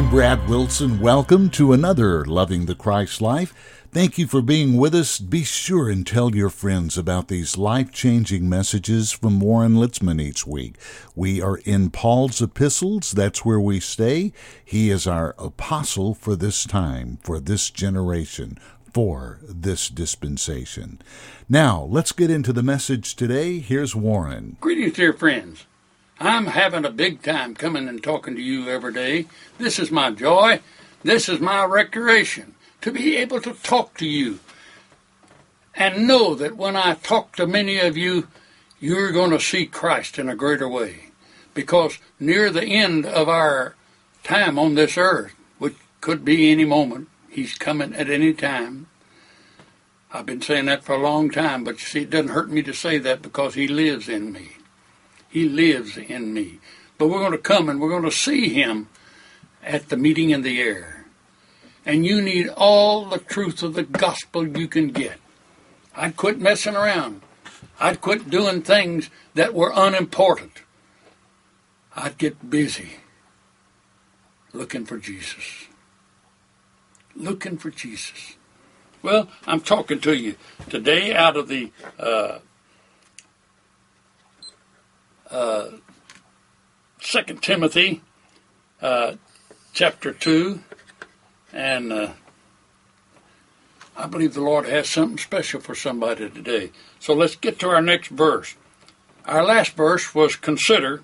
I'm Brad Wilson. Welcome to another Loving the Christ Life. Thank you for being with us. Be sure and tell your friends about these life changing messages from Warren Litzman each week. We are in Paul's epistles. That's where we stay. He is our apostle for this time, for this generation, for this dispensation. Now, let's get into the message today. Here's Warren. Greetings, dear friends. I'm having a big time coming and talking to you every day. This is my joy. This is my recreation to be able to talk to you and know that when I talk to many of you, you're going to see Christ in a greater way. Because near the end of our time on this earth, which could be any moment, He's coming at any time. I've been saying that for a long time, but you see, it doesn't hurt me to say that because He lives in me. He lives in me. But we're going to come and we're going to see him at the meeting in the air. And you need all the truth of the gospel you can get. I'd quit messing around. I'd quit doing things that were unimportant. I'd get busy looking for Jesus. Looking for Jesus. Well, I'm talking to you today out of the uh, Second Timothy, uh, chapter two, and uh, I believe the Lord has something special for somebody today. So let's get to our next verse. Our last verse was consider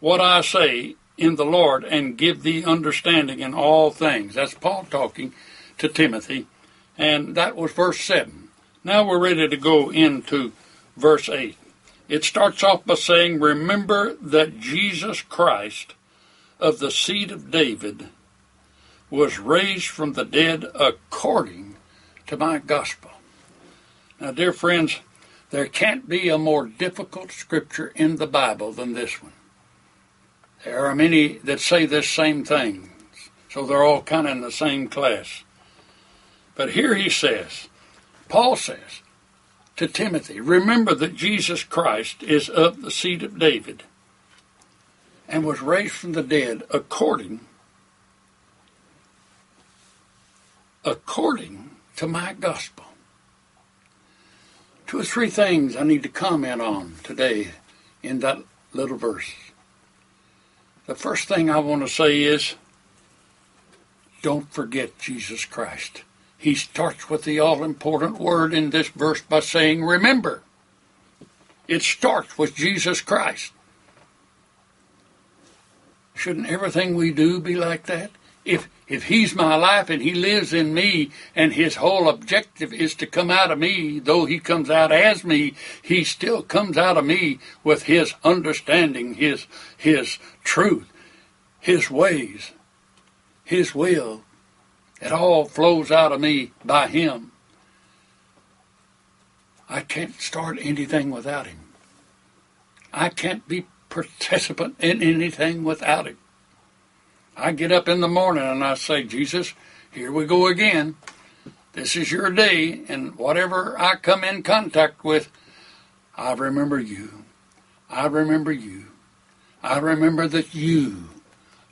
what I say in the Lord and give thee understanding in all things. That's Paul talking to Timothy, and that was verse 7. Now we're ready to go into verse 8. It starts off by saying, Remember that Jesus Christ of the seed of David was raised from the dead according to my gospel. Now, dear friends, there can't be a more difficult scripture in the Bible than this one. There are many that say this same thing, so they're all kind of in the same class. But here he says, Paul says, to Timothy, remember that Jesus Christ is of the seed of David and was raised from the dead according according to my gospel. Two or three things I need to comment on today in that little verse. The first thing I want to say is don't forget Jesus Christ he starts with the all important word in this verse by saying, Remember. It starts with Jesus Christ. Shouldn't everything we do be like that? If if he's my life and he lives in me and his whole objective is to come out of me, though he comes out as me, he still comes out of me with his understanding, his his truth, his ways, his will, it all flows out of me by Him. I can't start anything without Him. I can't be participant in anything without Him. I get up in the morning and I say, Jesus, here we go again. This is your day, and whatever I come in contact with, I remember you. I remember you. I remember that you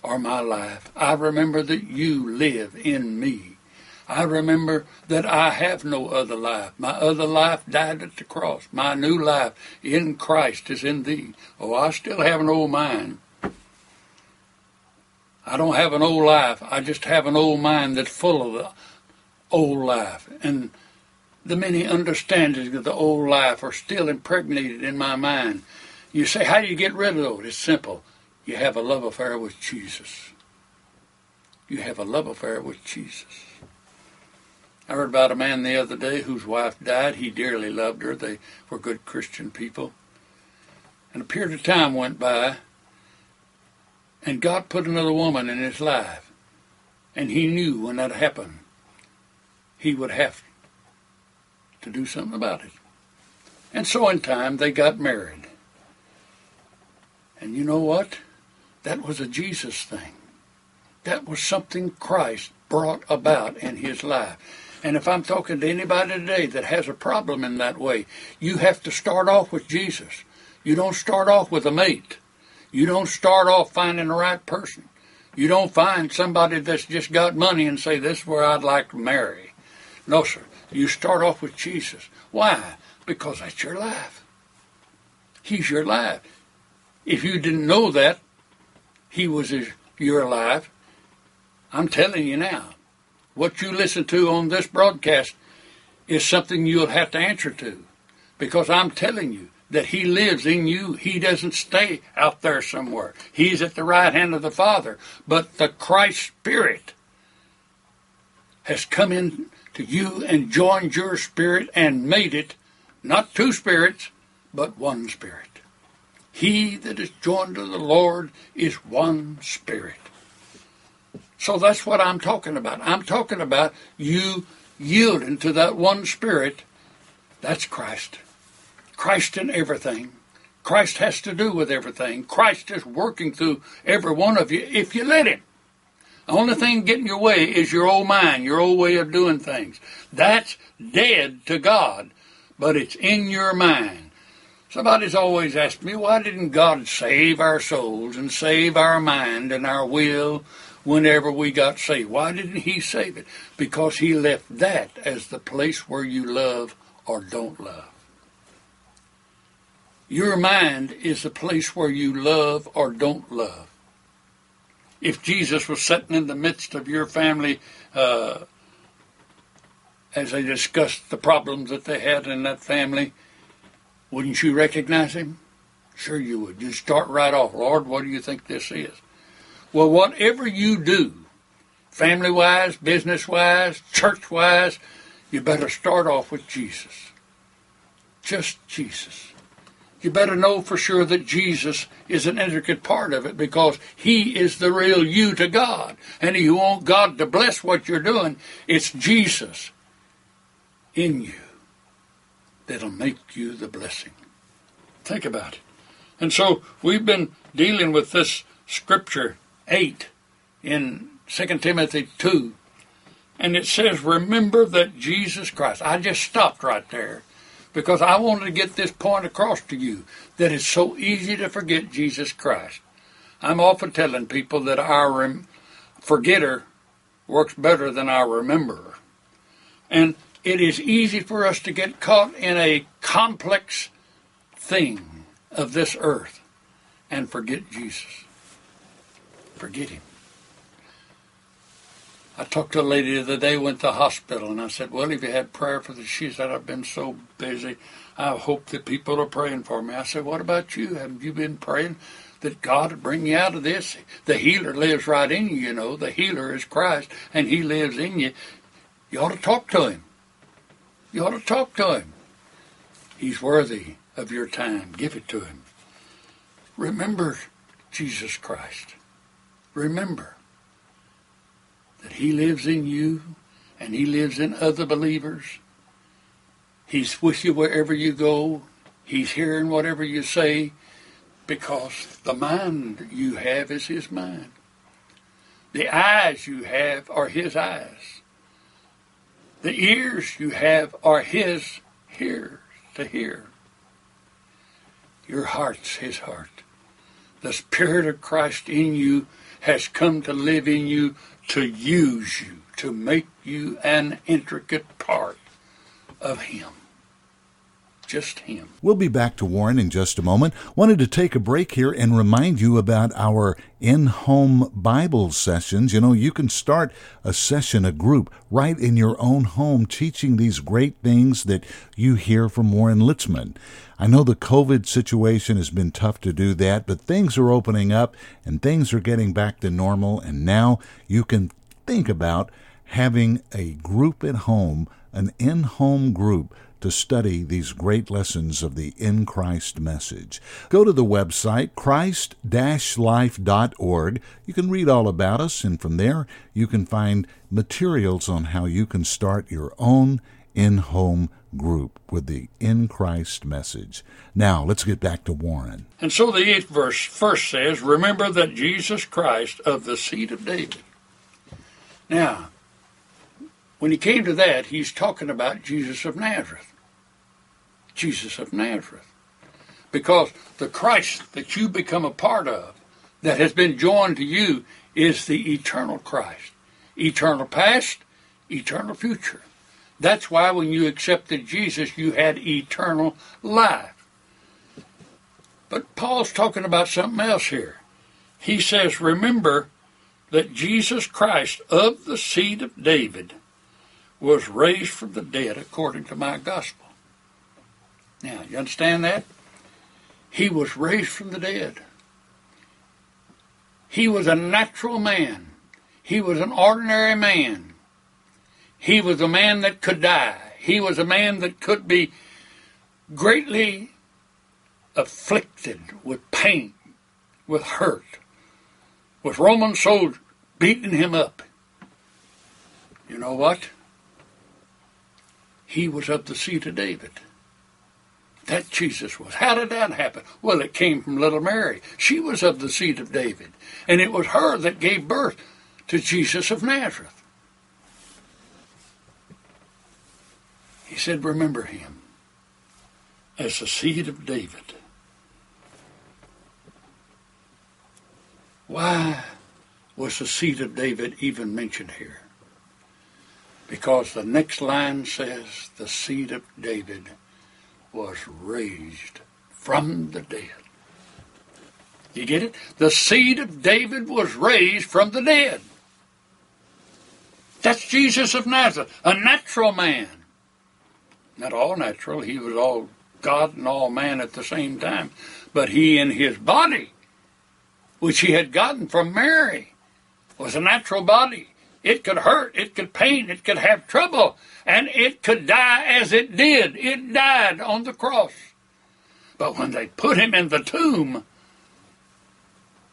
are my life. I remember that you live in me. I remember that I have no other life. My other life died at the cross. My new life in Christ is in thee. Oh, I still have an old mind. I don't have an old life. I just have an old mind that's full of the old life. And the many understandings of the old life are still impregnated in my mind. You say, how do you get rid of those? It's simple. You have a love affair with Jesus. You have a love affair with Jesus. I heard about a man the other day whose wife died. He dearly loved her. They were good Christian people. And a period of time went by, and God put another woman in his life. And he knew when that happened, he would have to do something about it. And so in time, they got married. And you know what? That was a Jesus thing. That was something Christ brought about in his life. And if I'm talking to anybody today that has a problem in that way, you have to start off with Jesus. You don't start off with a mate. You don't start off finding the right person. You don't find somebody that's just got money and say, This is where I'd like to marry. No, sir. You start off with Jesus. Why? Because that's your life. He's your life. If you didn't know that, He was your life, I'm telling you now, what you listen to on this broadcast is something you'll have to answer to. Because I'm telling you that He lives in you. He doesn't stay out there somewhere. He's at the right hand of the Father. But the Christ Spirit has come in to you and joined your spirit and made it not two spirits, but one spirit. He that is joined to the Lord is one spirit. So that's what I'm talking about. I'm talking about you yielding to that one spirit. That's Christ. Christ in everything. Christ has to do with everything. Christ is working through every one of you if you let Him. The only thing getting your way is your old mind, your old way of doing things. That's dead to God, but it's in your mind. Somebody's always asked me, why didn't God save our souls and save our mind and our will whenever we got saved. Why didn't he save it? Because he left that as the place where you love or don't love. Your mind is the place where you love or don't love. If Jesus was sitting in the midst of your family uh, as they discussed the problems that they had in that family, wouldn't you recognize him? Sure you would. You'd start right off, Lord, what do you think this is? Well, whatever you do, family wise, business wise, church wise, you better start off with Jesus. Just Jesus. You better know for sure that Jesus is an intricate part of it because He is the real you to God. And if you want God to bless what you're doing, it's Jesus in you that'll make you the blessing. Think about it. And so we've been dealing with this scripture 8 in 2 Timothy 2. And it says, Remember that Jesus Christ. I just stopped right there because I wanted to get this point across to you that it's so easy to forget Jesus Christ. I'm often telling people that our rem- forgetter works better than our rememberer. And it is easy for us to get caught in a complex thing of this earth and forget Jesus forget him. I talked to a lady the other day, went to the hospital, and I said, Well, have you had prayer for this? She said, I've been so busy. I hope that people are praying for me. I said, What about you? Haven't you been praying that God would bring you out of this? The healer lives right in you, you know. The healer is Christ, and he lives in you. You ought to talk to him. You ought to talk to him. He's worthy of your time. Give it to him. Remember Jesus Christ remember that He lives in you and He lives in other believers. He's with you wherever you go. He's hearing whatever you say because the mind you have is His mind. The eyes you have are His eyes. The ears you have are His ears to hear. Your heart's His heart. The Spirit of Christ in you has come to live in you to use you, to make you an intricate part of Him. Just Him. We'll be back to Warren in just a moment. Wanted to take a break here and remind you about our in home Bible sessions. You know, you can start a session, a group, right in your own home, teaching these great things that you hear from Warren Litzman. I know the COVID situation has been tough to do that, but things are opening up and things are getting back to normal. And now you can think about having a group at home, an in home group to study these great lessons of the In Christ message. Go to the website christ-life.org. You can read all about us, and from there you can find materials on how you can start your own in home group with the in Christ message. Now, let's get back to Warren. And so the eighth verse first says, Remember that Jesus Christ of the seed of David. Now, when he came to that, he's talking about Jesus of Nazareth. Jesus of Nazareth. Because the Christ that you become a part of, that has been joined to you, is the eternal Christ. Eternal past, eternal future. That's why when you accepted Jesus, you had eternal life. But Paul's talking about something else here. He says, Remember that Jesus Christ of the seed of David was raised from the dead according to my gospel. Now, you understand that? He was raised from the dead. He was a natural man. He was an ordinary man. He was a man that could die. He was a man that could be greatly afflicted with pain, with hurt, with Roman soldiers beating him up. You know what? He was of the seed of David. That Jesus was. How did that happen? Well, it came from little Mary. She was of the seed of David. And it was her that gave birth to Jesus of Nazareth. He said, Remember him as the seed of David. Why was the seed of David even mentioned here? Because the next line says, The seed of David was raised from the dead. You get it? The seed of David was raised from the dead. That's Jesus of Nazareth, a natural man. Not all natural, he was all God and all man at the same time. But he in his body, which he had gotten from Mary, was a natural body. It could hurt, it could pain, it could have trouble, and it could die as it did. It died on the cross. But when they put him in the tomb,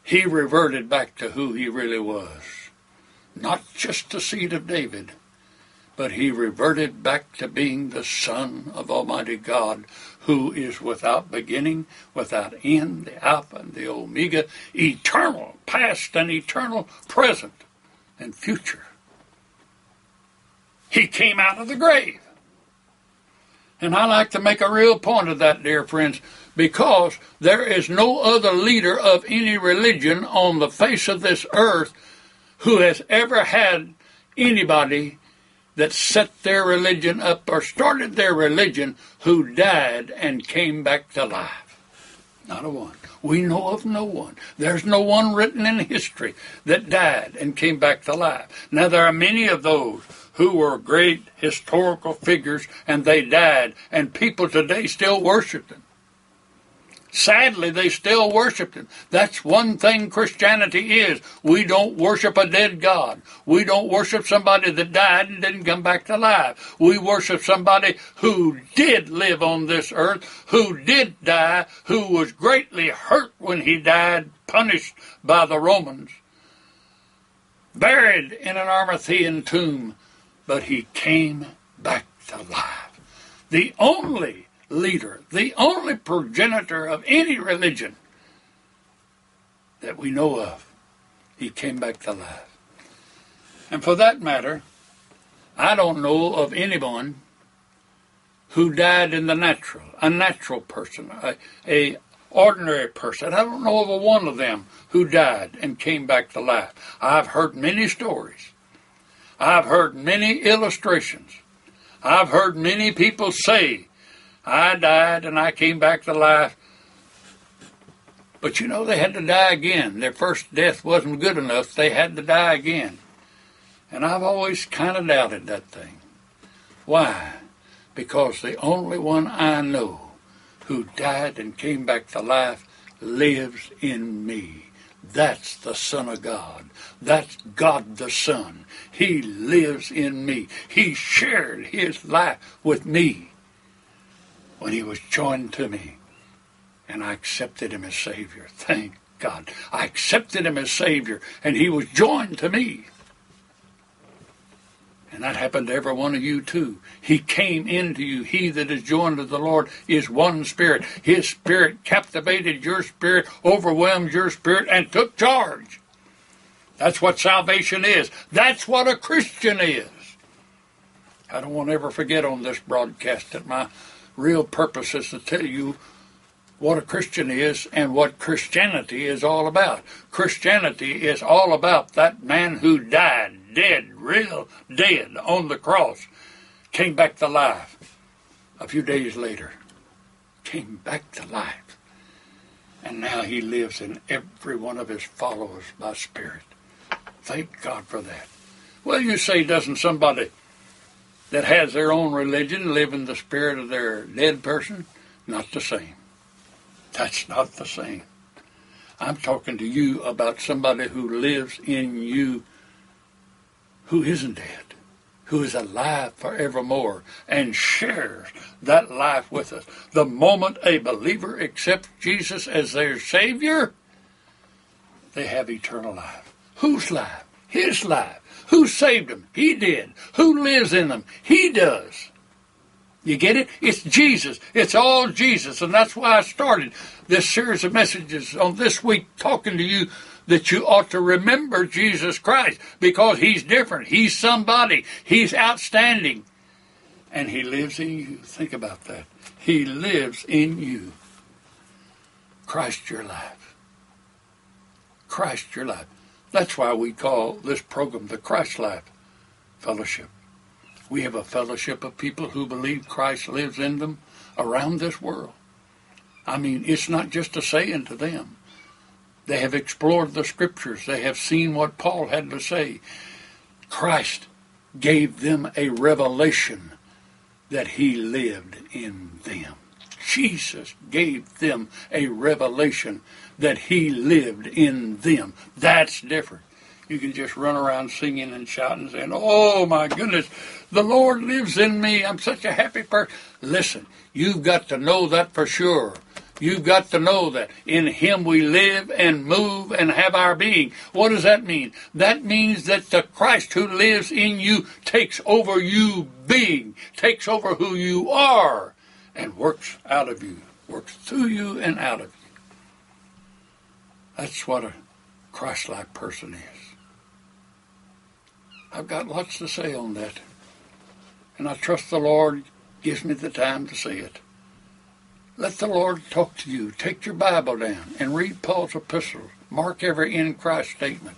he reverted back to who he really was. Not just the seed of David, but he reverted back to being the Son of Almighty God, who is without beginning, without end, the Alpha and the Omega, eternal, past and eternal, present and future. He came out of the grave. And I like to make a real point of that, dear friends, because there is no other leader of any religion on the face of this earth who has ever had anybody that set their religion up or started their religion who died and came back to life. Not a one. We know of no one. There's no one written in history that died and came back to life. Now, there are many of those who were great historical figures and they died, and people today still worship them. Sadly, they still worship him. That's one thing Christianity is. We don't worship a dead God. We don't worship somebody that died and didn't come back to life. We worship somebody who did live on this earth, who did die, who was greatly hurt when he died, punished by the Romans, buried in an Arimathean tomb, but he came back to life. The only leader, the only progenitor of any religion that we know of. He came back to life. And for that matter, I don't know of anyone who died in the natural, a natural person, a, a ordinary person. I don't know of a one of them who died and came back to life. I've heard many stories. I've heard many illustrations. I've heard many people say I died and I came back to life. But you know, they had to die again. Their first death wasn't good enough. They had to die again. And I've always kind of doubted that thing. Why? Because the only one I know who died and came back to life lives in me. That's the Son of God. That's God the Son. He lives in me. He shared his life with me when he was joined to me. And I accepted him as Savior. Thank God. I accepted him as Savior, and he was joined to me. And that happened to every one of you too. He came into you. He that is joined to the Lord is one spirit. His spirit captivated your spirit, overwhelmed your spirit, and took charge. That's what salvation is. That's what a Christian is. I don't want to ever forget on this broadcast that my real purpose is to tell you what a Christian is and what Christianity is all about. Christianity is all about that man who died, dead, real dead on the cross, came back to life a few days later. Came back to life. And now he lives in every one of his followers by Spirit. Thank God for that. Well, you say, doesn't somebody that has their own religion live in the spirit of their dead person? Not the same. That's not the same. I'm talking to you about somebody who lives in you who isn't dead, who is alive forevermore and shares that life with us. The moment a believer accepts Jesus as their Savior, they have eternal life. Whose life? His life. Who saved them? He did. Who lives in them? He does. You get it? It's Jesus. It's all Jesus. And that's why I started this series of messages on this week talking to you that you ought to remember Jesus Christ because he's different. He's somebody. He's outstanding. And he lives in you. Think about that. He lives in you. Christ your life. Christ your life. That's why we call this program the Christ Life Fellowship. We have a fellowship of people who believe Christ lives in them around this world. I mean, it's not just a saying to them. They have explored the scriptures. They have seen what Paul had to say. Christ gave them a revelation that he lived in them. Jesus gave them a revelation that he lived in them. That's different. You can just run around singing and shouting, and saying, Oh my goodness, the Lord lives in me. I'm such a happy person. Listen, you've got to know that for sure. You've got to know that in Him we live and move and have our being. What does that mean? That means that the Christ who lives in you takes over you being, takes over who you are, and works out of you, works through you and out of you. That's what a Christ like person is. I've got lots to say on that. And I trust the Lord gives me the time to say it. Let the Lord talk to you. Take your Bible down and read Paul's epistles. Mark every in Christ statement.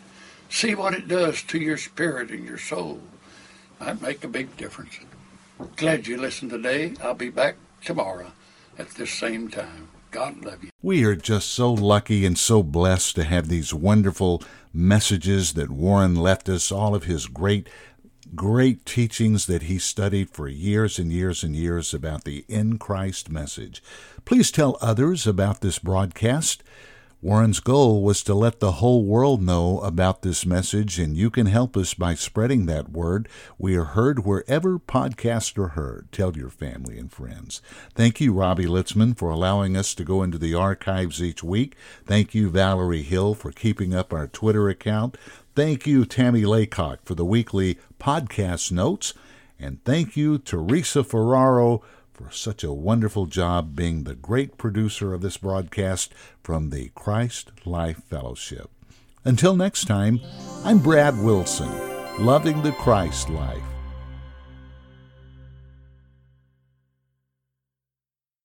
See what it does to your spirit and your soul. Might make a big difference. Glad you listened today. I'll be back tomorrow at this same time. God love you. We are just so lucky and so blessed to have these wonderful messages that Warren left us, all of his great, great teachings that he studied for years and years and years about the in Christ message. Please tell others about this broadcast. Warren's goal was to let the whole world know about this message, and you can help us by spreading that word. We are heard wherever podcasts are heard. Tell your family and friends. Thank you, Robbie Litzman, for allowing us to go into the archives each week. Thank you, Valerie Hill, for keeping up our Twitter account. Thank you, Tammy Laycock, for the weekly podcast notes. And thank you, Teresa Ferraro for such a wonderful job being the great producer of this broadcast from the Christ Life Fellowship. Until next time, I'm Brad Wilson, loving the Christ life.